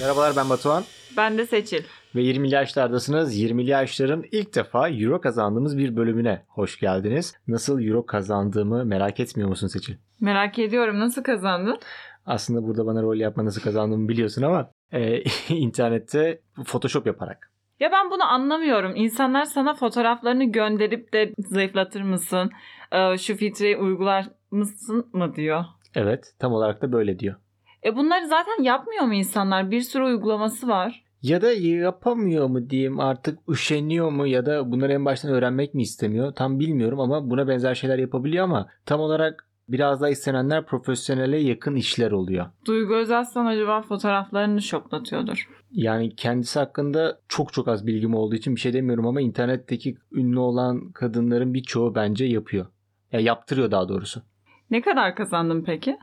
Merhabalar ben Batuhan Ben de Seçil. ve 20'li yaşlardasınız. 20'li yaşların ilk defa Euro kazandığımız bir bölümüne hoş geldiniz. Nasıl Euro kazandığımı merak etmiyor musun Seçil? Merak ediyorum nasıl kazandın? Aslında burada bana rol yapma nasıl kazandığımı biliyorsun ama e, internette Photoshop yaparak. Ya ben bunu anlamıyorum. İnsanlar sana fotoğraflarını gönderip de zayıflatır mısın? Ee, Şu filtreyi uygular mısın mı diyor. Evet tam olarak da böyle diyor. E bunları zaten yapmıyor mu insanlar? Bir sürü uygulaması var. Ya da yapamıyor mu diyeyim artık üşeniyor mu ya da bunları en baştan öğrenmek mi istemiyor tam bilmiyorum ama buna benzer şeyler yapabiliyor ama tam olarak biraz daha istenenler profesyonele yakın işler oluyor. Duygu Özaslan acaba fotoğraflarını şoklatıyordur. Yani kendisi hakkında çok çok az bilgim olduğu için bir şey demiyorum ama internetteki ünlü olan kadınların birçoğu bence yapıyor. Ya yaptırıyor daha doğrusu. Ne kadar kazandın peki?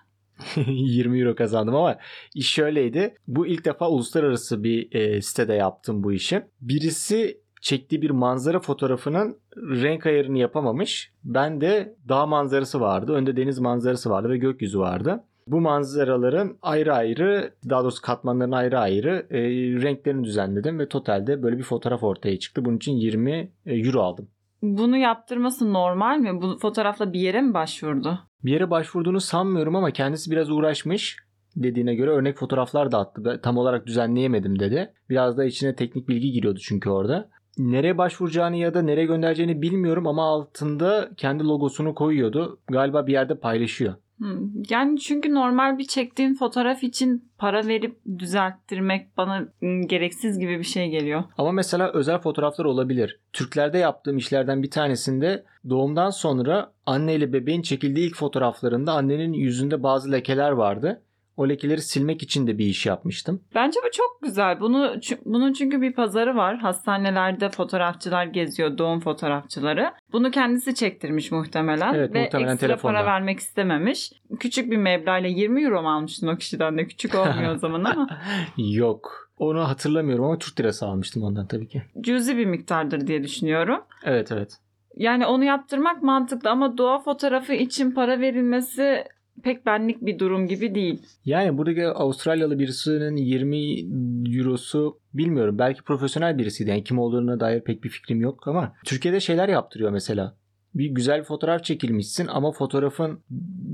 20 euro kazandım ama iş şöyleydi. Bu ilk defa uluslararası bir e, sitede yaptım bu işi. Birisi çektiği bir manzara fotoğrafının renk ayarını yapamamış. Ben de dağ manzarası vardı. Önde deniz manzarası vardı ve gökyüzü vardı. Bu manzaraların ayrı ayrı daha doğrusu katmanların ayrı ayrı e, renklerini düzenledim ve totalde böyle bir fotoğraf ortaya çıktı. Bunun için 20 euro aldım. Bunu yaptırması normal mi? Bu fotoğrafla bir yere mi başvurdu? Bir yere başvurduğunu sanmıyorum ama kendisi biraz uğraşmış dediğine göre örnek fotoğraflar da attı. Ben tam olarak düzenleyemedim dedi. Biraz da içine teknik bilgi giriyordu çünkü orada. Nereye başvuracağını ya da nereye göndereceğini bilmiyorum ama altında kendi logosunu koyuyordu. Galiba bir yerde paylaşıyor. Hmm, Yani çünkü normal bir çektiğin fotoğraf için para verip düzelttirmek bana hmm, gereksiz gibi bir şey geliyor. Ama mesela özel fotoğraflar olabilir. Türklerde yaptığım işlerden bir tanesinde doğumdan sonra anne ile bebeğin çekildiği ilk fotoğraflarında annenin yüzünde bazı lekeler vardı. O lekeleri silmek için de bir iş yapmıştım. Bence bu çok güzel. Bunu bunun çünkü bir pazarı var. Hastanelerde fotoğrafçılar geziyor, doğum fotoğrafçıları. Bunu kendisi çektirmiş muhtemelen Evet, ve muhtemelen ekstra telefonda. para vermek istememiş. Küçük bir meblağla 20 euro mu almıştın o kişiden de küçük olmuyor o zaman ama Yok. Onu hatırlamıyorum ama Türk lirası almıştım ondan tabii ki. cüzi bir miktardır diye düşünüyorum. Evet evet. Yani onu yaptırmak mantıklı ama doğa fotoğrafı için para verilmesi pek benlik bir durum gibi değil. Yani buradaki Avustralyalı birisinin 20 eurosu bilmiyorum. Belki profesyonel birisiydi. Yani kim olduğuna dair pek bir fikrim yok ama Türkiye'de şeyler yaptırıyor mesela. Bir güzel fotoğraf çekilmişsin ama fotoğrafın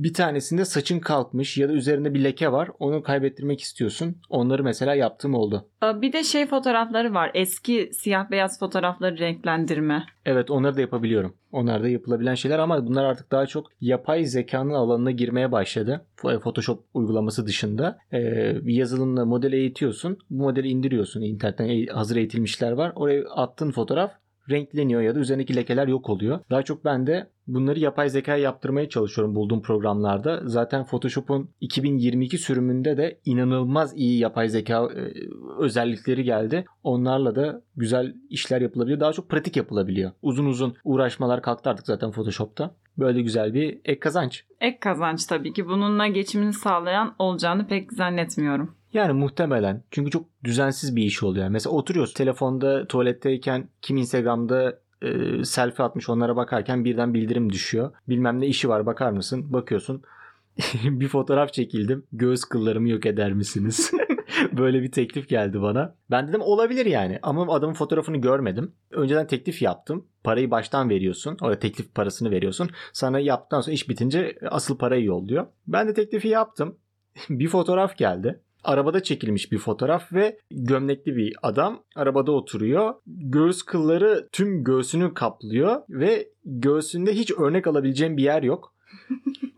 bir tanesinde saçın kalkmış ya da üzerinde bir leke var. Onu kaybettirmek istiyorsun. Onları mesela yaptığım oldu. Bir de şey fotoğrafları var. Eski siyah beyaz fotoğrafları renklendirme. Evet onları da yapabiliyorum. Onlar da yapılabilen şeyler ama bunlar artık daha çok yapay zekanın alanına girmeye başladı. F- Photoshop uygulaması dışında. Ee, bir yazılımla modeli eğitiyorsun. Bu modeli indiriyorsun. İnternetten eğ- hazır eğitilmişler var. Oraya attığın fotoğraf renkleniyor ya da üzerindeki lekeler yok oluyor. Daha çok ben de bunları yapay zekaya yaptırmaya çalışıyorum bulduğum programlarda. Zaten Photoshop'un 2022 sürümünde de inanılmaz iyi yapay zeka e, özellikleri geldi. Onlarla da güzel işler yapılabiliyor. Daha çok pratik yapılabiliyor. Uzun uzun uğraşmalar kalktı artık zaten Photoshop'ta. Böyle güzel bir ek kazanç. Ek kazanç tabii ki. Bununla geçimini sağlayan olacağını pek zannetmiyorum. Yani muhtemelen. Çünkü çok düzensiz bir iş oluyor. Mesela oturuyoruz telefonda tuvaletteyken kim Instagram'da e, selfie atmış onlara bakarken birden bildirim düşüyor. Bilmem ne işi var bakar mısın? Bakıyorsun. bir fotoğraf çekildim. Göğüs kıllarımı yok eder misiniz? Böyle bir teklif geldi bana. Ben dedim olabilir yani. Ama adamın fotoğrafını görmedim. Önceden teklif yaptım. Parayı baştan veriyorsun. Orada teklif parasını veriyorsun. Sana yaptıktan sonra iş bitince asıl parayı yolluyor. Ben de teklifi yaptım. bir fotoğraf geldi. Arabada çekilmiş bir fotoğraf ve gömlekli bir adam arabada oturuyor. Göğüs kılları tüm göğsünü kaplıyor ve göğsünde hiç örnek alabileceğim bir yer yok.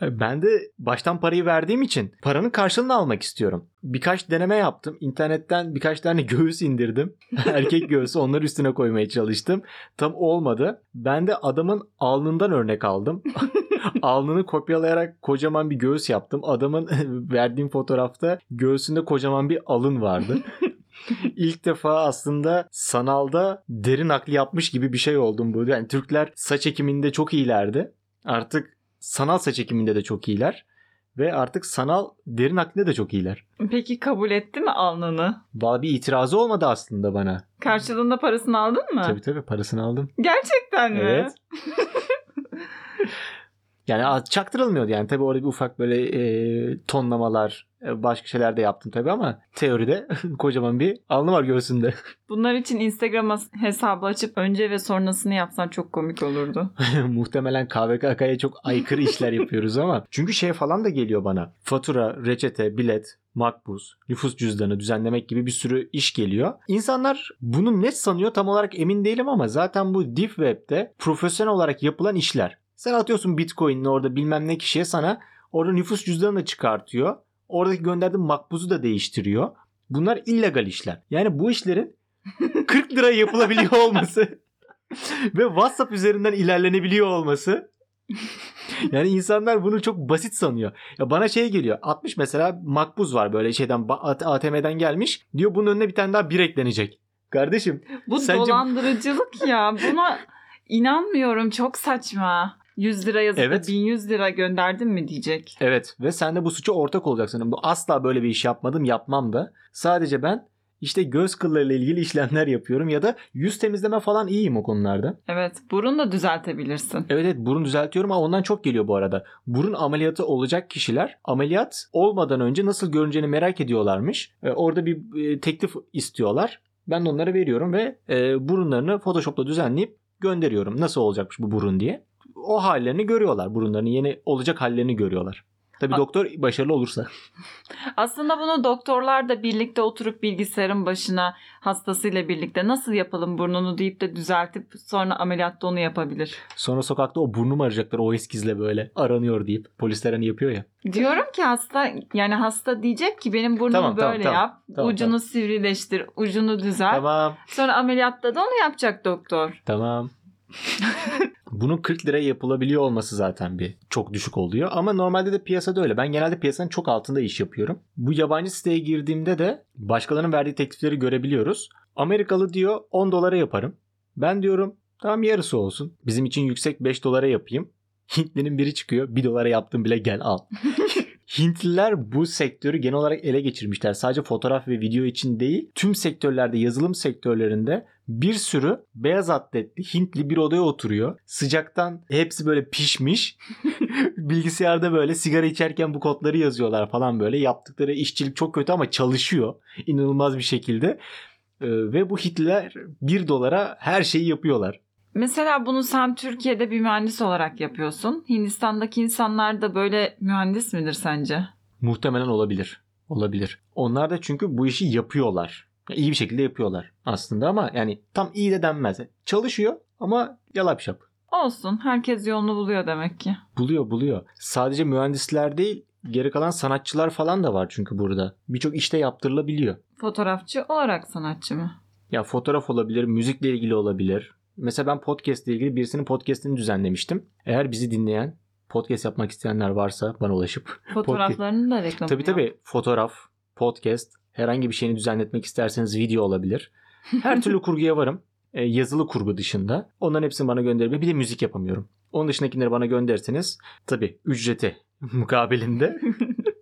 Ben de baştan parayı verdiğim için paranın karşılığını almak istiyorum. Birkaç deneme yaptım. İnternetten birkaç tane göğüs indirdim. Erkek göğsü onları üstüne koymaya çalıştım. Tam olmadı. Ben de adamın alnından örnek aldım. Alnını kopyalayarak kocaman bir göğüs yaptım. Adamın verdiğim fotoğrafta göğsünde kocaman bir alın vardı. İlk defa aslında sanalda derin nakli yapmış gibi bir şey oldum bu. Yani Türkler saç ekiminde çok iyilerdi. Artık sanal saç ekiminde de çok iyiler. Ve artık sanal derin naklinde de çok iyiler. Peki kabul etti mi alnını? Valla bir itirazı olmadı aslında bana. Karşılığında parasını aldın mı? Tabii tabii parasını aldım. Gerçekten mi? Evet. Yani çaktırılmıyordu yani. Tabii orada bir ufak böyle e, tonlamalar, e, başka şeyler de yaptım tabii ama teoride kocaman bir alnı var göğsünde. Bunlar için Instagram hesabı açıp önce ve sonrasını yapsan çok komik olurdu. Muhtemelen KVKK'ya çok aykırı işler yapıyoruz ama. Çünkü şey falan da geliyor bana. Fatura, reçete, bilet, makbuz, nüfus cüzdanı düzenlemek gibi bir sürü iş geliyor. İnsanlar bunu ne sanıyor tam olarak emin değilim ama zaten bu Deep Web'de profesyonel olarak yapılan işler. Sen atıyorsun Bitcoin'ini orada bilmem ne kişiye sana orada nüfus cüzdanını da çıkartıyor. Oradaki gönderdiğin makbuzu da değiştiriyor. Bunlar illegal işler. Yani bu işlerin 40 lira yapılabiliyor olması ve WhatsApp üzerinden ilerlenebiliyor olması. Yani insanlar bunu çok basit sanıyor. Ya bana şey geliyor. 60 mesela makbuz var böyle şeyden ATM'den gelmiş. Diyor bunun önüne bir tane daha bir eklenecek. Kardeşim Bu Sence- dolandırıcılık ya. Buna inanmıyorum. Çok saçma. 100 lira yazıp Evet. da 1100 lira gönderdin mi diyecek. evet ve sen de bu suça ortak olacaksın. Bu asla böyle bir iş yapmadım yapmam da. Sadece ben işte göz kıllarıyla ilgili işlemler yapıyorum ya da yüz temizleme falan iyiyim o konularda. Evet. Burun da düzeltebilirsin. Evet evet burun düzeltiyorum ama ondan çok geliyor bu arada. Burun ameliyatı olacak kişiler ameliyat olmadan önce nasıl görüneceğini merak ediyorlarmış. Ee, orada bir e, teklif istiyorlar. Ben de onlara veriyorum ve e, burunlarını Photoshop'la düzenleyip gönderiyorum. Nasıl olacakmış bu burun diye. O hallerini görüyorlar. Burunlarının yeni olacak hallerini görüyorlar. Tabii doktor başarılı olursa. Aslında bunu doktorlar da birlikte oturup bilgisayarın başına hastasıyla birlikte nasıl yapalım burnunu deyip de düzeltip sonra ameliyatta onu yapabilir. Sonra sokakta o burnum arayacaklar o eskizle böyle aranıyor deyip. Polisler hani yapıyor ya. Diyorum ki hasta yani hasta diyecek ki benim burnumu tamam, böyle tamam. yap. Tamam, ucunu tamam. sivrileştir, ucunu düzelt. Tamam. Sonra ameliyatta da onu yapacak doktor. Tamam. Bunun 40 liraya yapılabiliyor olması zaten bir çok düşük oluyor. Ama normalde de piyasada öyle. Ben genelde piyasanın çok altında iş yapıyorum. Bu yabancı siteye girdiğimde de başkalarının verdiği teklifleri görebiliyoruz. Amerikalı diyor 10 dolara yaparım. Ben diyorum tamam yarısı olsun. Bizim için yüksek 5 dolara yapayım. Hintlinin biri çıkıyor 1 dolara yaptım bile gel al. Hintliler bu sektörü genel olarak ele geçirmişler. Sadece fotoğraf ve video için değil, tüm sektörlerde, yazılım sektörlerinde bir sürü beyaz atletli Hintli bir odaya oturuyor. Sıcaktan hepsi böyle pişmiş. Bilgisayarda böyle sigara içerken bu kodları yazıyorlar falan böyle. Yaptıkları işçilik çok kötü ama çalışıyor. İnanılmaz bir şekilde. Ee, ve bu Hintliler 1 dolara her şeyi yapıyorlar. Mesela bunu sen Türkiye'de bir mühendis olarak yapıyorsun. Hindistan'daki insanlar da böyle mühendis midir sence? Muhtemelen olabilir. Olabilir. Onlar da çünkü bu işi yapıyorlar. İyi bir şekilde yapıyorlar aslında ama yani tam iyi de denmez. Çalışıyor ama yalap şap. Olsun. Herkes yolunu buluyor demek ki. Buluyor buluyor. Sadece mühendisler değil geri kalan sanatçılar falan da var çünkü burada. Birçok işte yaptırılabiliyor. Fotoğrafçı olarak sanatçı mı? Ya fotoğraf olabilir, müzikle ilgili olabilir. Mesela ben podcast ile ilgili birisinin podcast'ini düzenlemiştim. Eğer bizi dinleyen, podcast yapmak isteyenler varsa bana ulaşıp. Fotoğraflarını da reklam Tabii tabii fotoğraf, podcast, herhangi bir şeyini düzenletmek isterseniz video olabilir. Her türlü kurguya varım. E, yazılı kurgu dışında. Onların hepsini bana gönderin. Bir de müzik yapamıyorum. Onun dışındakileri bana gönderirseniz tabii ücreti mukabilinde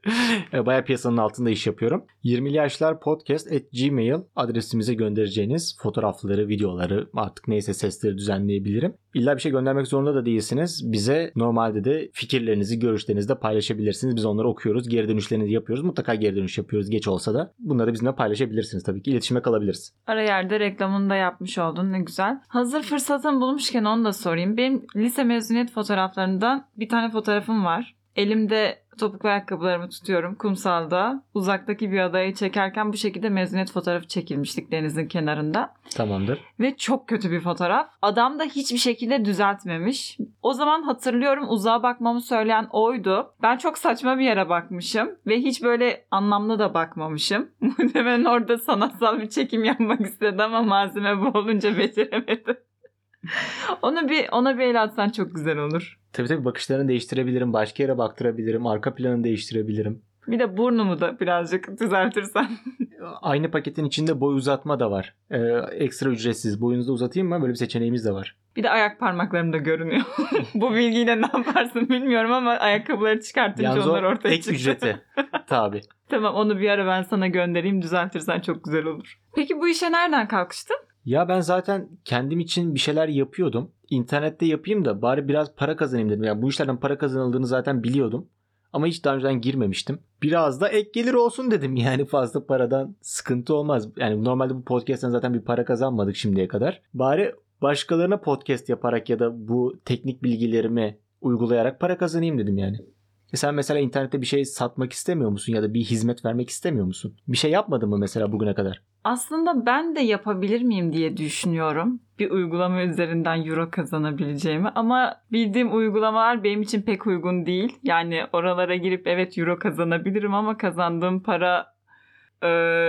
e, bayağı piyasanın altında iş yapıyorum. 20'li yaşlar podcast at gmail adresimize göndereceğiniz fotoğrafları, videoları artık neyse sesleri düzenleyebilirim. İlla bir şey göndermek zorunda da değilsiniz. Bize normalde de fikirlerinizi, görüşlerinizi de paylaşabilirsiniz. Biz onları okuyoruz. Geri dönüşlerinizi yapıyoruz. Mutlaka geri dönüş yapıyoruz geç olsa da. Bunları bizimle paylaşabilirsiniz tabii ki. İletişime kalabiliriz. Ara yerde reklamını da yapmış oldun ne güzel. Hazır fırsatın bulmuşken onu da sorayım. Benim lise mezuniyet fotoğraflarından bir tane fotoğrafım var. Elimde topuklu ayakkabılarımı tutuyorum kumsalda. Uzaktaki bir adayı çekerken bu şekilde mezuniyet fotoğrafı çekilmiştik denizin kenarında. Tamamdır. Ve çok kötü bir fotoğraf. Adam da hiçbir şekilde düzeltmemiş. O zaman hatırlıyorum uzağa bakmamı söyleyen oydu. Ben çok saçma bir yere bakmışım. Ve hiç böyle anlamlı da bakmamışım. Muhtemelen orada sanatsal bir çekim yapmak istedi ama malzeme bu olunca beceremedi. Onu bir ona bir el atsan çok güzel olur. Tabii tabii bakışlarını değiştirebilirim. Başka yere baktırabilirim. Arka planını değiştirebilirim. Bir de burnumu da birazcık düzeltirsen. Aynı paketin içinde boy uzatma da var. Ee, ekstra ücretsiz. Boyunuzu da uzatayım mı? Böyle bir seçeneğimiz de var. Bir de ayak parmaklarım da görünüyor. bu bilgiyle ne yaparsın bilmiyorum ama ayakkabıları çıkartınca Yalnız onlar ortaya ek çıktı. ücreti. Tabii. Tamam onu bir ara ben sana göndereyim düzeltirsen çok güzel olur. Peki bu işe nereden kalkıştın? Ya ben zaten kendim için bir şeyler yapıyordum. İnternette yapayım da bari biraz para kazanayım dedim. Yani bu işlerden para kazanıldığını zaten biliyordum. Ama hiç daha önceden girmemiştim. Biraz da ek gelir olsun dedim. Yani fazla paradan sıkıntı olmaz. Yani normalde bu podcast'ten zaten bir para kazanmadık şimdiye kadar. Bari başkalarına podcast yaparak ya da bu teknik bilgilerimi uygulayarak para kazanayım dedim yani. E sen mesela internette bir şey satmak istemiyor musun ya da bir hizmet vermek istemiyor musun? Bir şey yapmadın mı mesela bugüne kadar? Aslında ben de yapabilir miyim diye düşünüyorum. Bir uygulama üzerinden euro kazanabileceğimi ama bildiğim uygulamalar benim için pek uygun değil. Yani oralara girip evet euro kazanabilirim ama kazandığım para e,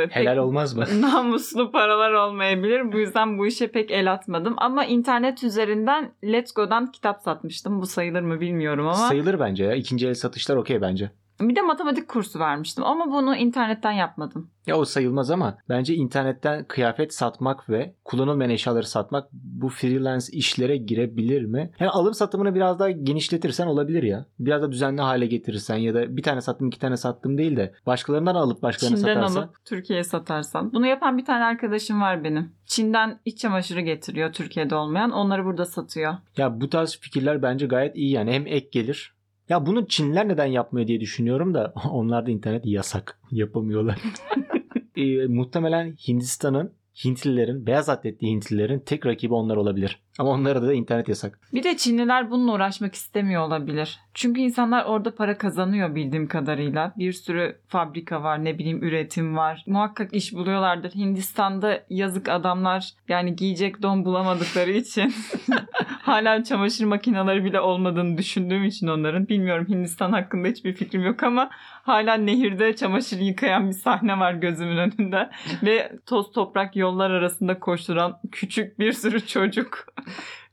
Helal olmaz mı? namuslu paralar olmayabilir. Bu yüzden bu işe pek el atmadım. Ama internet üzerinden Let's Go'dan kitap satmıştım. Bu sayılır mı bilmiyorum ama. Sayılır bence ya. İkinci el satışlar okey bence. Bir de matematik kursu vermiştim ama bunu internetten yapmadım. Ya o sayılmaz ama bence internetten kıyafet satmak ve kullanılmayan eşyaları satmak bu freelance işlere girebilir mi? Yani alım satımını biraz daha genişletirsen olabilir ya. Biraz da düzenli hale getirirsen ya da bir tane sattım iki tane sattım değil de başkalarından alıp başkalarına Çin'den satarsan. alıp Türkiye'ye satarsan. Bunu yapan bir tane arkadaşım var benim. Çin'den iç çamaşırı getiriyor Türkiye'de olmayan. Onları burada satıyor. Ya bu tarz fikirler bence gayet iyi yani hem ek gelir. Ya bunu Çinliler neden yapmıyor diye düşünüyorum da onlarda internet yasak. Yapamıyorlar. e, muhtemelen Hindistan'ın Hintlilerin, beyaz atletli Hintlilerin tek rakibi onlar olabilir. Ama onlara da internet yasak. Bir de Çinliler bununla uğraşmak istemiyor olabilir. Çünkü insanlar orada para kazanıyor bildiğim kadarıyla. Bir sürü fabrika var, ne bileyim üretim var. Muhakkak iş buluyorlardır. Hindistan'da yazık adamlar yani giyecek don bulamadıkları için hala çamaşır makineleri bile olmadığını düşündüğüm için onların. Bilmiyorum Hindistan hakkında hiçbir fikrim yok ama hala nehirde çamaşır yıkayan bir sahne var gözümün önünde. Ve toz toprak yollar arasında koşturan küçük bir sürü çocuk.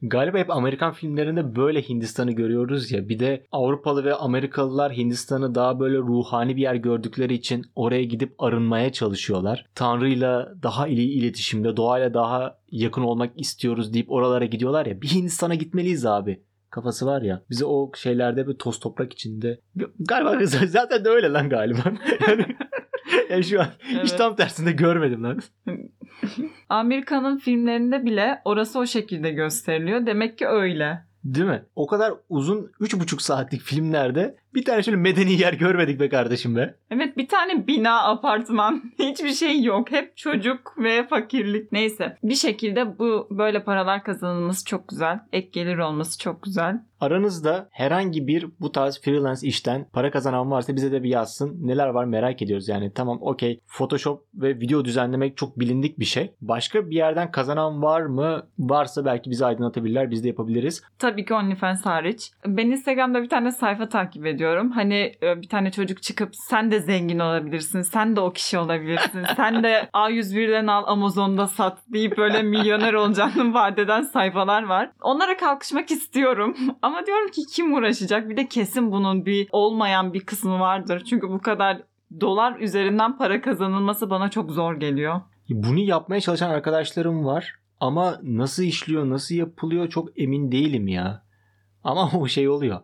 Galiba hep Amerikan filmlerinde böyle Hindistan'ı görüyoruz ya. Bir de Avrupalı ve Amerikalılar Hindistan'ı daha böyle ruhani bir yer gördükleri için oraya gidip arınmaya çalışıyorlar. Tanrı'yla daha ili iletişimde, doğayla daha yakın olmak istiyoruz deyip oralara gidiyorlar ya. Bir Hindistan'a gitmeliyiz abi. Kafası var ya. Bize o şeylerde bir toz toprak içinde. Galiba zaten de öyle lan galiba. yani, yani şu an hiç Evet. tam tersinde görmedim lan. Amerika'nın filmlerinde bile orası o şekilde gösteriliyor. Demek ki öyle. Değil mi? O kadar uzun 3,5 saatlik filmlerde bir tane şöyle medeni yer görmedik be kardeşim be. Evet bir tane bina, apartman, hiçbir şey yok. Hep çocuk ve fakirlik. Neyse bir şekilde bu böyle paralar kazanılması çok güzel. Ek gelir olması çok güzel. Aranızda herhangi bir bu tarz freelance işten para kazanan varsa bize de bir yazsın. Neler var merak ediyoruz yani. Tamam okey Photoshop ve video düzenlemek çok bilindik bir şey. Başka bir yerden kazanan var mı? Varsa belki bizi aydınlatabilirler. Biz de yapabiliriz. Tabii ki OnlyFans hariç. Ben Instagram'da bir tane sayfa takip ediyorum. Hani e, bir tane çocuk çıkıp sen de zengin olabilirsin. Sen de o kişi olabilirsin. sen de A101'den al Amazon'da sat deyip böyle milyoner olacağını vaat eden sayfalar var. Onlara kalkışmak istiyorum. Ama diyorum ki kim uğraşacak? Bir de kesin bunun bir olmayan bir kısmı vardır. Çünkü bu kadar dolar üzerinden para kazanılması bana çok zor geliyor. Bunu yapmaya çalışan arkadaşlarım var. Ama nasıl işliyor, nasıl yapılıyor çok emin değilim ya. Ama o şey oluyor.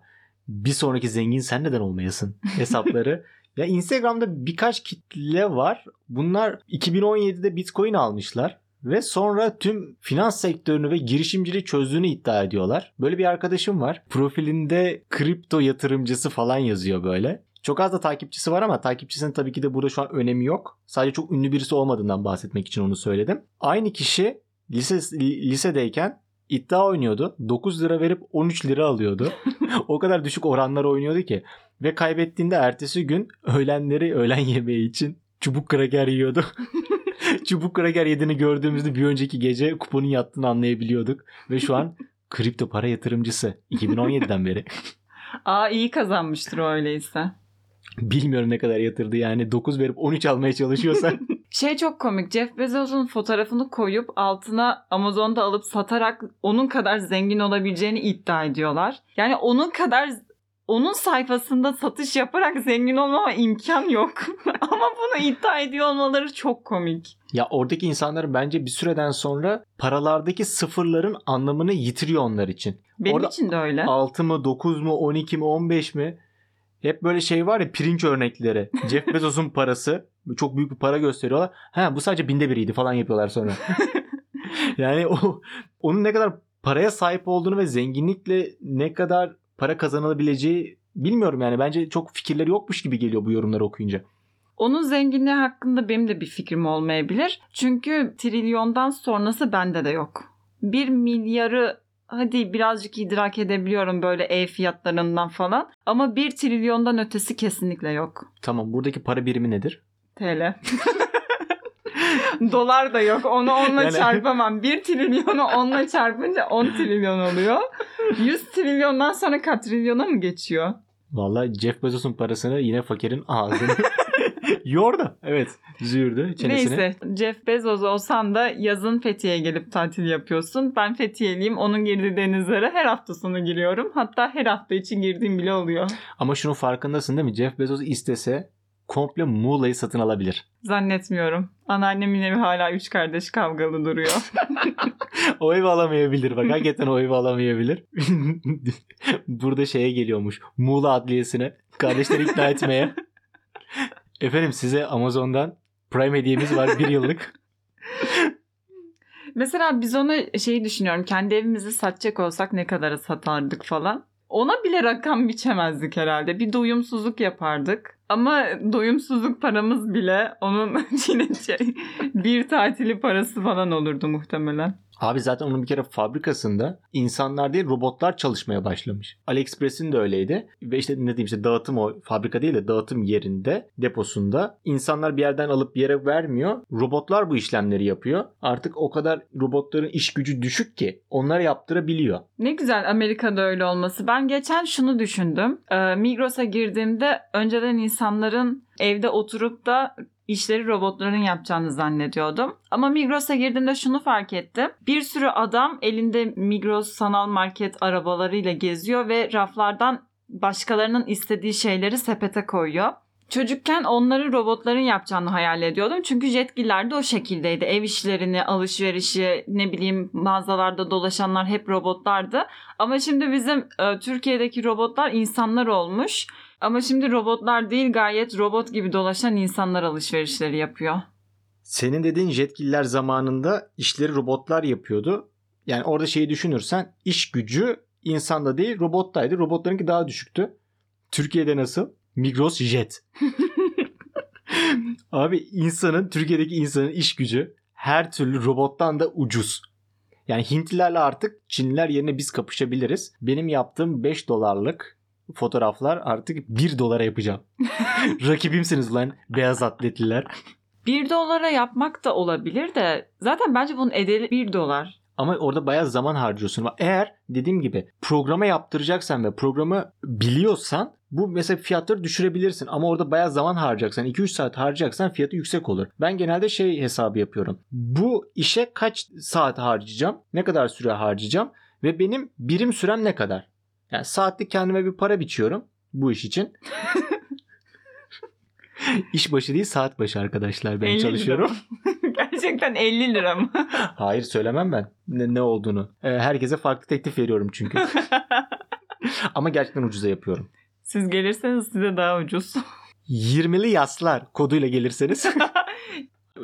Bir sonraki zengin sen neden olmayasın hesapları. Ya Instagram'da birkaç kitle var. Bunlar 2017'de Bitcoin almışlar. Ve sonra tüm finans sektörünü ve girişimciliği çözdüğünü iddia ediyorlar. Böyle bir arkadaşım var. Profilinde kripto yatırımcısı falan yazıyor böyle. Çok az da takipçisi var ama takipçisinin tabii ki de burada şu an önemi yok. Sadece çok ünlü birisi olmadığından bahsetmek için onu söyledim. Aynı kişi lise, lisedeyken iddia oynuyordu. 9 lira verip 13 lira alıyordu. o kadar düşük oranlar oynuyordu ki. Ve kaybettiğinde ertesi gün öğlenleri öğlen yemeği için çubuk kraker yiyordu. çubuk kraker yediğini gördüğümüzde bir önceki gece kuponun yattığını anlayabiliyorduk. Ve şu an kripto para yatırımcısı 2017'den beri. Aa iyi kazanmıştır öyleyse. Bilmiyorum ne kadar yatırdı yani 9 verip 13 almaya çalışıyorsa. Şey çok komik. Jeff Bezos'un fotoğrafını koyup altına Amazon'da alıp satarak onun kadar zengin olabileceğini iddia ediyorlar. Yani onun kadar onun sayfasında satış yaparak zengin olmama imkan yok. Ama bunu iddia ediyor olmaları çok komik. ya oradaki insanlar bence bir süreden sonra paralardaki sıfırların anlamını yitiriyor onlar için. Benim Orada için de öyle. 6 mı 9 mu 12 mi 15 mi? Hep böyle şey var ya pirinç örnekleri. Jeff Bezos'un parası çok büyük bir para gösteriyorlar. Ha bu sadece binde biriydi falan yapıyorlar sonra. Yani o onun ne kadar paraya sahip olduğunu ve zenginlikle ne kadar para kazanılabileceği bilmiyorum yani. Bence çok fikirleri yokmuş gibi geliyor bu yorumları okuyunca. Onun zenginliği hakkında benim de bir fikrim olmayabilir. Çünkü trilyondan sonrası bende de yok. Bir milyarı hadi birazcık idrak edebiliyorum böyle ev fiyatlarından falan. Ama bir trilyondan ötesi kesinlikle yok. Tamam buradaki para birimi nedir? TL. Dolar da yok. Onu onunla Yani- çarpamam. 1 trilyonu onunla çarpınca 10 trilyon oluyor. 100 trilyondan sonra katrilyona mı geçiyor? Vallahi Jeff Bezos'un parasını yine fakirin ağzını yordu. Evet. Züğürdü çenesini. Neyse Jeff Bezos olsan da yazın Fethiye'ye gelip tatil yapıyorsun. Ben Fethiye'liyim. Onun girdiği denizlere her hafta sonu giriyorum. Hatta her hafta için girdiğim bile oluyor. Ama şunun farkındasın değil mi? Jeff Bezos istese komple Muğla'yı satın alabilir. Zannetmiyorum. Anneannemin evi hala üç kardeş kavgalı duruyor. o evi alamayabilir bak. Hakikaten o evi alamayabilir. Burada şeye geliyormuş. Muğla Adliyesi'ne. Kardeşleri ikna etmeye. Efendim size Amazon'dan Prime hediyemiz var bir yıllık. Mesela biz ona şeyi düşünüyorum. Kendi evimizi satacak olsak ne kadara satardık falan. Ona bile rakam biçemezdik herhalde. Bir doyumsuzluk yapardık. Ama doyumsuzluk paramız bile onun yine şey, bir tatili parası falan olurdu muhtemelen. Abi zaten onun bir kere fabrikasında insanlar değil robotlar çalışmaya başlamış. AliExpress'in de öyleydi. Ve işte ne diyeyim işte dağıtım o fabrika değil de dağıtım yerinde deposunda insanlar bir yerden alıp bir yere vermiyor. Robotlar bu işlemleri yapıyor. Artık o kadar robotların iş gücü düşük ki onlar yaptırabiliyor. Ne güzel Amerika'da öyle olması. Ben geçen şunu düşündüm. Ee, Migros'a girdiğimde önceden insanların evde oturup da işleri robotların yapacağını zannediyordum. Ama Migros'a girdiğimde şunu fark ettim. Bir sürü adam elinde Migros sanal market arabalarıyla geziyor ve raflardan başkalarının istediği şeyleri sepete koyuyor. Çocukken onları robotların yapacağını hayal ediyordum. Çünkü jetgiller de o şekildeydi. Ev işlerini, alışverişi, ne bileyim mağazalarda dolaşanlar hep robotlardı. Ama şimdi bizim e, Türkiye'deki robotlar insanlar olmuş. Ama şimdi robotlar değil gayet robot gibi dolaşan insanlar alışverişleri yapıyor. Senin dediğin jetgiller zamanında işleri robotlar yapıyordu. Yani orada şeyi düşünürsen iş gücü insanda değil robottaydı. Robotlarınki daha düşüktü. Türkiye'de nasıl? Migros Jet. Abi insanın Türkiye'deki insanın iş gücü her türlü robottan da ucuz. Yani Hintlilerle artık Çinliler yerine biz kapışabiliriz. Benim yaptığım 5 dolarlık fotoğraflar artık 1 dolara yapacağım. Rakibimsiniz lan beyaz atletliler. 1 dolara yapmak da olabilir de zaten bence bunun edeli 1 dolar. Ama orada bayağı zaman harcıyorsun. Eğer dediğim gibi programa yaptıracaksan ve programı biliyorsan bu mesela fiyatları düşürebilirsin. Ama orada bayağı zaman harcayacaksan 2-3 saat harcayacaksan fiyatı yüksek olur. Ben genelde şey hesabı yapıyorum. Bu işe kaç saat harcayacağım? Ne kadar süre harcayacağım? Ve benim birim sürem ne kadar? Yani saatlik kendime bir para biçiyorum bu iş için. İş başı değil saat başı arkadaşlar ben 50 lira çalışıyorum. Gerçekten 50 lira mı? Hayır söylemem ben ne, ne olduğunu. Ee, herkese farklı teklif veriyorum çünkü. Ama gerçekten ucuza yapıyorum. Siz gelirseniz size daha ucuz. 20'li yaslar koduyla gelirseniz.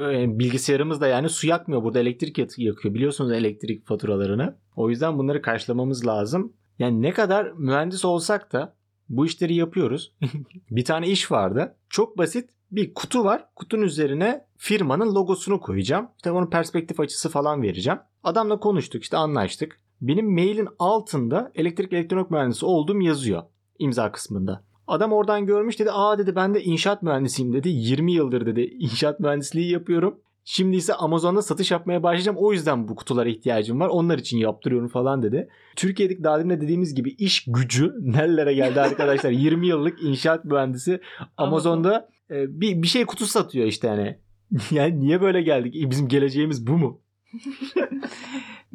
Ee, Bilgisayarımız da yani su yakmıyor. Burada elektrik yak- yakıyor. Biliyorsunuz elektrik faturalarını. O yüzden bunları karşılamamız lazım. Yani ne kadar mühendis olsak da bu işleri yapıyoruz. bir tane iş vardı. Çok basit bir kutu var. Kutunun üzerine firmanın logosunu koyacağım. İşte onun perspektif açısı falan vereceğim. Adamla konuştuk işte anlaştık. Benim mailin altında elektrik elektronik mühendisi olduğum yazıyor. imza kısmında. Adam oradan görmüş dedi aa dedi ben de inşaat mühendisiyim dedi. 20 yıldır dedi inşaat mühendisliği yapıyorum. Şimdi ise Amazon'da satış yapmaya başlayacağım. O yüzden bu kutulara ihtiyacım var. Onlar için yaptırıyorum falan dedi. Türkiye'deki daha demin de dediğimiz gibi iş gücü nerelere geldi arkadaşlar. 20 yıllık inşaat mühendisi Amazon'da e, bir, bir şey kutusu satıyor işte yani. yani niye böyle geldik? E, Bizim geleceğimiz bu mu?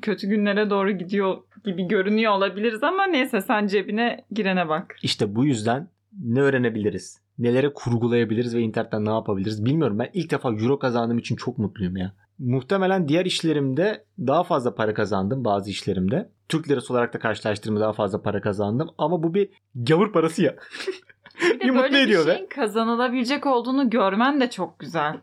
Kötü günlere doğru gidiyor gibi görünüyor olabiliriz ama neyse sen cebine girene bak. İşte bu yüzden ne öğrenebiliriz? Nelere kurgulayabiliriz ve internetten ne yapabiliriz bilmiyorum. Ben ilk defa euro kazandığım için çok mutluyum ya. Muhtemelen diğer işlerimde daha fazla para kazandım bazı işlerimde. Türk lirası olarak da karşılaştırdığımda daha fazla para kazandım. Ama bu bir gavur parası ya. Bir de Bir böyle bir ediyor be. şeyin kazanılabilecek olduğunu görmen de çok güzel.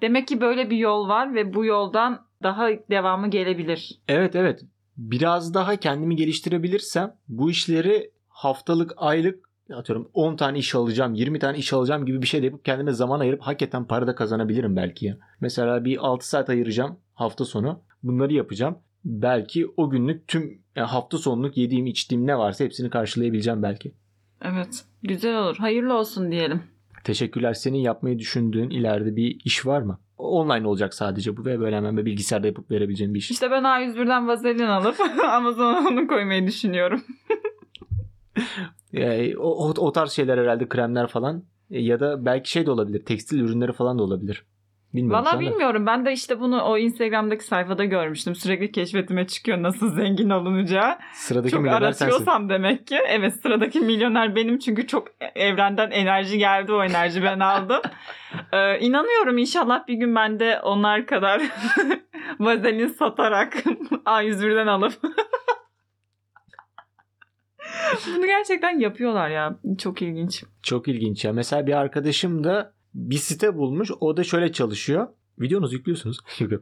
Demek ki böyle bir yol var ve bu yoldan daha devamı gelebilir. Evet evet. Biraz daha kendimi geliştirebilirsem bu işleri haftalık, aylık atıyorum 10 tane iş alacağım, 20 tane iş alacağım gibi bir şey de yapıp kendime zaman ayırıp hakikaten para da kazanabilirim belki ya. Mesela bir 6 saat ayıracağım hafta sonu. Bunları yapacağım. Belki o günlük tüm yani hafta sonluk yediğim içtiğim ne varsa hepsini karşılayabileceğim belki. Evet. Güzel olur. Hayırlı olsun diyelim. Teşekkürler. Senin yapmayı düşündüğün ileride bir iş var mı? Online olacak sadece bu ve böyle hemen bir bilgisayarda yapıp verebileceğim bir iş. İşte ben A101'den vazelin alıp Amazon'a onu koymayı düşünüyorum. Yani o, o, o tarz şeyler herhalde kremler falan E, ya da belki şey de olabilir. Tekstil ürünleri falan da olabilir. Bilmiyorum Valla bilmiyorum. Ben de işte bunu o Instagram'daki sayfada görmüştüm. Sürekli keşfetime çıkıyor nasıl zengin olunacağı. Sıradaki çok milyoner sensin. demek ki. Evet sıradaki milyoner benim çünkü çok evrenden enerji geldi. O enerji ben aldım. ee, inanıyorum inşallah bir gün ben de onlar kadar vazelin satarak A101'den alıp Bunu gerçekten yapıyorlar ya. Çok ilginç. Çok ilginç ya. Mesela bir arkadaşım da bir site bulmuş. O da şöyle çalışıyor. Videonuzu yüklüyorsunuz.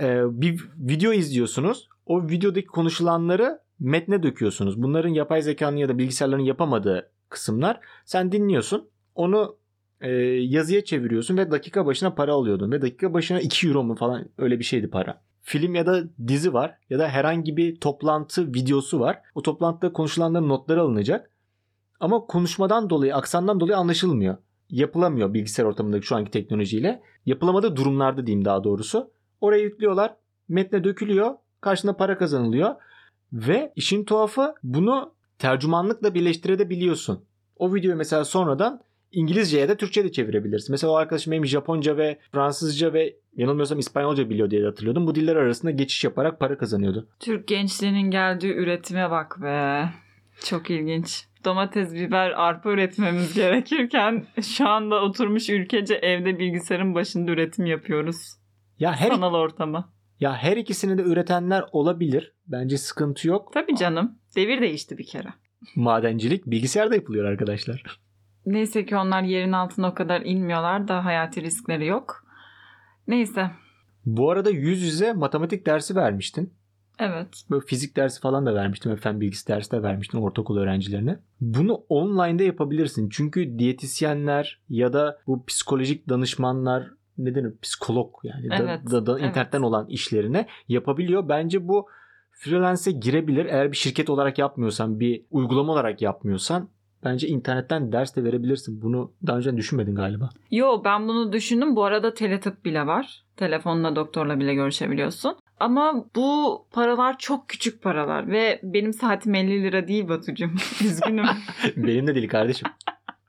Ee, bir video izliyorsunuz. O videodaki konuşulanları metne döküyorsunuz. Bunların yapay zekanın ya da bilgisayarların yapamadığı kısımlar. Sen dinliyorsun. Onu e, yazıya çeviriyorsun ve dakika başına para alıyordun. Ve dakika başına 2 euro mu falan öyle bir şeydi para. Film ya da dizi var ya da herhangi bir toplantı videosu var. O toplantıda konuşulanların notları alınacak. Ama konuşmadan dolayı, aksandan dolayı anlaşılmıyor. Yapılamıyor bilgisayar ortamındaki şu anki teknolojiyle. Yapılamadığı durumlarda diyeyim daha doğrusu. Oraya yüklüyorlar. Metne dökülüyor. Karşında para kazanılıyor. Ve işin tuhafı bunu tercümanlıkla birleştirebiliyorsun. O videoyu mesela sonradan İngilizce ya da Türkçe de çevirebilirsin. Mesela o arkadaşım benim Japonca ve Fransızca ve yanılmıyorsam İspanyolca biliyor diye hatırlıyordum. Bu diller arasında geçiş yaparak para kazanıyordu. Türk gençliğinin geldiği üretime bak be. Çok ilginç. Domates, biber, arpa üretmemiz gerekirken şu anda oturmuş ülkece evde bilgisayarın başında üretim yapıyoruz. Ya her Sanal ortama. ya her ikisini de üretenler olabilir. Bence sıkıntı yok. Tabii canım. Devir değişti bir kere. Madencilik bilgisayarda yapılıyor arkadaşlar. Neyse ki onlar yerin altına o kadar inmiyorlar da hayati riskleri yok. Neyse. Bu arada yüz yüze matematik dersi vermiştin. Evet. Böyle fizik dersi falan da vermiştim. Fen bilgisi dersi de vermiştim ortaokul öğrencilerine. Bunu online'da yapabilirsin. Çünkü diyetisyenler ya da bu psikolojik danışmanlar ne denir? Psikolog yani. Da- Evet, da, da, evet. internetten olan işlerine yapabiliyor. Bence bu freelance'e girebilir. Eğer bir şirket olarak yapmıyorsan, bir uygulama olarak yapmıyorsan bence internetten ders de verebilirsin. Bunu daha önce düşünmedin galiba. Yo ben bunu düşündüm. Bu arada teletıp bile var. Telefonla doktorla bile görüşebiliyorsun. Ama bu paralar çok küçük paralar ve benim saatim 50 lira değil Batucuğum. Üzgünüm. Benim de değil kardeşim.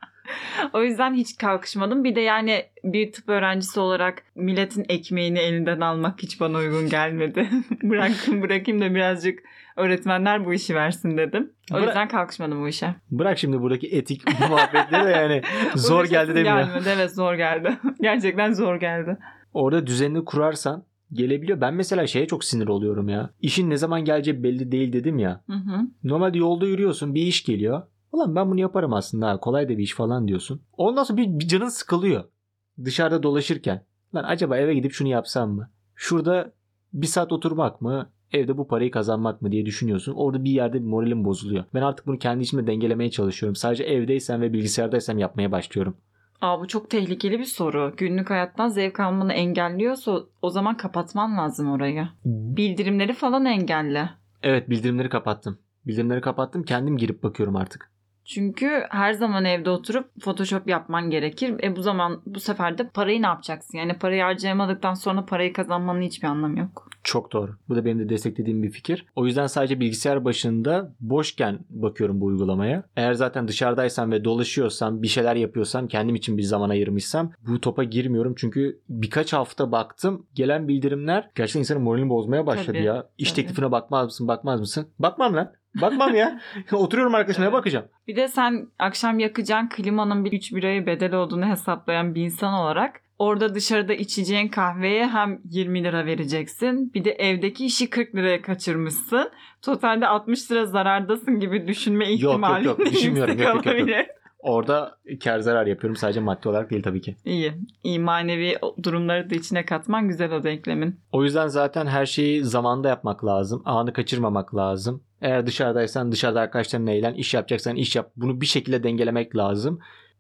o yüzden hiç kalkışmadım. Bir de yani bir tıp öğrencisi olarak milletin ekmeğini elinden almak hiç bana uygun gelmedi. Bırakın bırakayım da birazcık öğretmenler bu işi versin dedim. O Bıra- yüzden kalkışmadım bu işe. Bırak şimdi buradaki etik muhabbetleri de yani zor geldi demiyor. Gelmedi. Evet zor geldi. Gerçekten zor geldi. Orada düzenini kurarsan gelebiliyor. Ben mesela şeye çok sinir oluyorum ya. İşin ne zaman geleceği belli değil dedim ya. Hı hı. Normalde yolda yürüyorsun bir iş geliyor. Ulan ben bunu yaparım aslında ha, kolay da bir iş falan diyorsun. Ondan sonra bir, bir canın sıkılıyor. Dışarıda dolaşırken. Lan acaba eve gidip şunu yapsam mı? Şurada bir saat oturmak mı? Evde bu parayı kazanmak mı diye düşünüyorsun. Orada bir yerde bir moralim bozuluyor. Ben artık bunu kendi içimde dengelemeye çalışıyorum. Sadece evdeysem ve bilgisayardaysam yapmaya başlıyorum. Aa bu çok tehlikeli bir soru. Günlük hayattan zevk almanı engelliyorsa o zaman kapatman lazım orayı. Bildirimleri falan engelle. Evet bildirimleri kapattım. Bildirimleri kapattım. Kendim girip bakıyorum artık. Çünkü her zaman evde oturup Photoshop yapman gerekir. E bu zaman bu sefer de parayı ne yapacaksın? Yani parayı harcayamadıktan sonra parayı kazanmanın hiçbir anlamı yok. Çok doğru. Bu da benim de desteklediğim bir fikir. O yüzden sadece bilgisayar başında boşken bakıyorum bu uygulamaya. Eğer zaten dışarıdaysam ve dolaşıyorsam, bir şeyler yapıyorsam, kendim için bir zaman ayırmışsam bu topa girmiyorum. Çünkü birkaç hafta baktım. Gelen bildirimler gerçekten insanın moralini bozmaya başladı Tabii, ya. İş tabii. teklifine bakmaz mısın, bakmaz mısın? Bakmam lan. Bakmam ya. Oturuyorum Evet. bakacağım. Bir de sen akşam yakacağın klimanın bir 3 biraya bedel olduğunu hesaplayan bir insan olarak orada dışarıda içeceğin kahveye hem 20 lira vereceksin. Bir de evdeki işi 40 liraya kaçırmışsın. Totalde 60 lira zarardasın gibi düşünme yok, ihtimali yok. Düşünmüyorum. Yok, yok, yok, yok. Orada kar zarar yapıyorum sadece maddi olarak değil tabii ki. İyi. İyi manevi durumları da içine katman güzel o denklemin. O yüzden zaten her şeyi zamanda yapmak lazım. Anı kaçırmamak lazım. Eğer dışarıdaysan dışarıda arkadaşlarınla eğlen, iş yapacaksan iş yap. Bunu bir şekilde dengelemek lazım.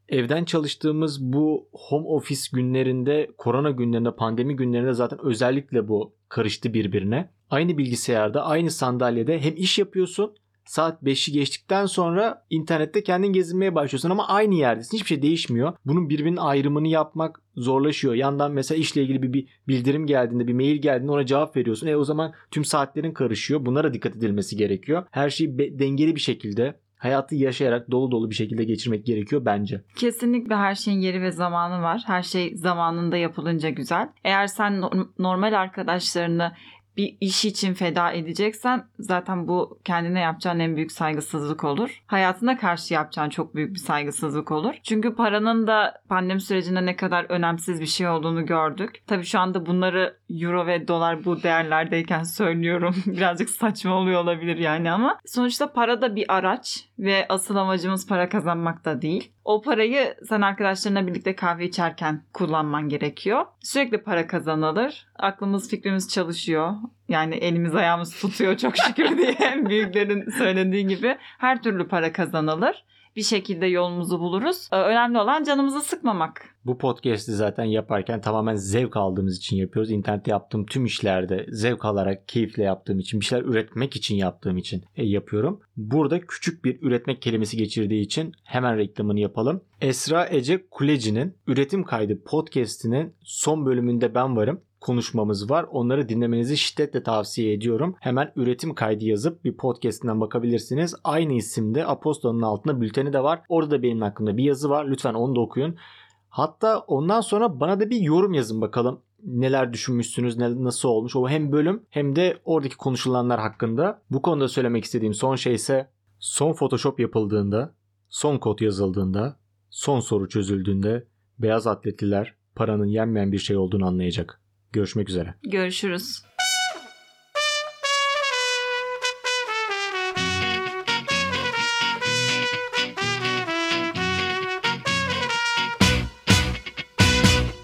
Evden çalıştığımız bu home office günlerinde, korona günlerinde, pandemi günlerinde zaten özellikle bu karıştı birbirine. Aynı bilgisayarda, aynı sandalyede hem iş yapıyorsun Saat 5'i geçtikten sonra internette kendin gezinmeye başlıyorsun ama aynı yerdesin. Hiçbir şey değişmiyor. Bunun birbirinin ayrımını yapmak zorlaşıyor. Yandan mesela işle ilgili bir, bir bildirim geldiğinde, bir mail geldiğinde ona cevap veriyorsun. E o zaman tüm saatlerin karışıyor. Bunlara dikkat edilmesi gerekiyor. Her şeyi be- dengeli bir şekilde hayatı yaşayarak dolu dolu bir şekilde geçirmek gerekiyor bence. Kesinlikle her şeyin yeri ve zamanı var. Her şey zamanında yapılınca güzel. Eğer sen normal arkadaşlarını bir iş için feda edeceksen zaten bu kendine yapacağın en büyük saygısızlık olur. Hayatına karşı yapacağın çok büyük bir saygısızlık olur. Çünkü paranın da pandemi sürecinde ne kadar önemsiz bir şey olduğunu gördük. Tabii şu anda bunları euro ve dolar bu değerlerdeyken söylüyorum. Birazcık saçma oluyor olabilir yani ama sonuçta para da bir araç ve asıl amacımız para kazanmak da değil. O parayı sen arkadaşlarına birlikte kahve içerken kullanman gerekiyor. Sürekli para kazanılır. Aklımız fikrimiz çalışıyor. Yani elimiz ayağımız tutuyor çok şükür diye büyüklerin söylediği gibi. Her türlü para kazanılır bir şekilde yolumuzu buluruz. Ee, önemli olan canımızı sıkmamak. Bu podcast'i zaten yaparken tamamen zevk aldığımız için yapıyoruz. İnternette yaptığım tüm işlerde zevk alarak, keyifle yaptığım için, bir şeyler üretmek için yaptığım için e, yapıyorum. Burada küçük bir üretmek kelimesi geçirdiği için hemen reklamını yapalım. Esra Ece Kuleci'nin Üretim Kaydı podcast'inin son bölümünde ben varım konuşmamız var. Onları dinlemenizi şiddetle tavsiye ediyorum. Hemen üretim kaydı yazıp bir podcastinden bakabilirsiniz. Aynı isimde Apostol'un altında bülteni de var. Orada da benim hakkımda bir yazı var. Lütfen onu da okuyun. Hatta ondan sonra bana da bir yorum yazın bakalım. Neler düşünmüşsünüz, nasıl olmuş. O hem bölüm hem de oradaki konuşulanlar hakkında. Bu konuda söylemek istediğim son şey ise son Photoshop yapıldığında, son kod yazıldığında, son soru çözüldüğünde beyaz atletliler paranın yenmeyen bir şey olduğunu anlayacak. Görüşmek üzere. Görüşürüz.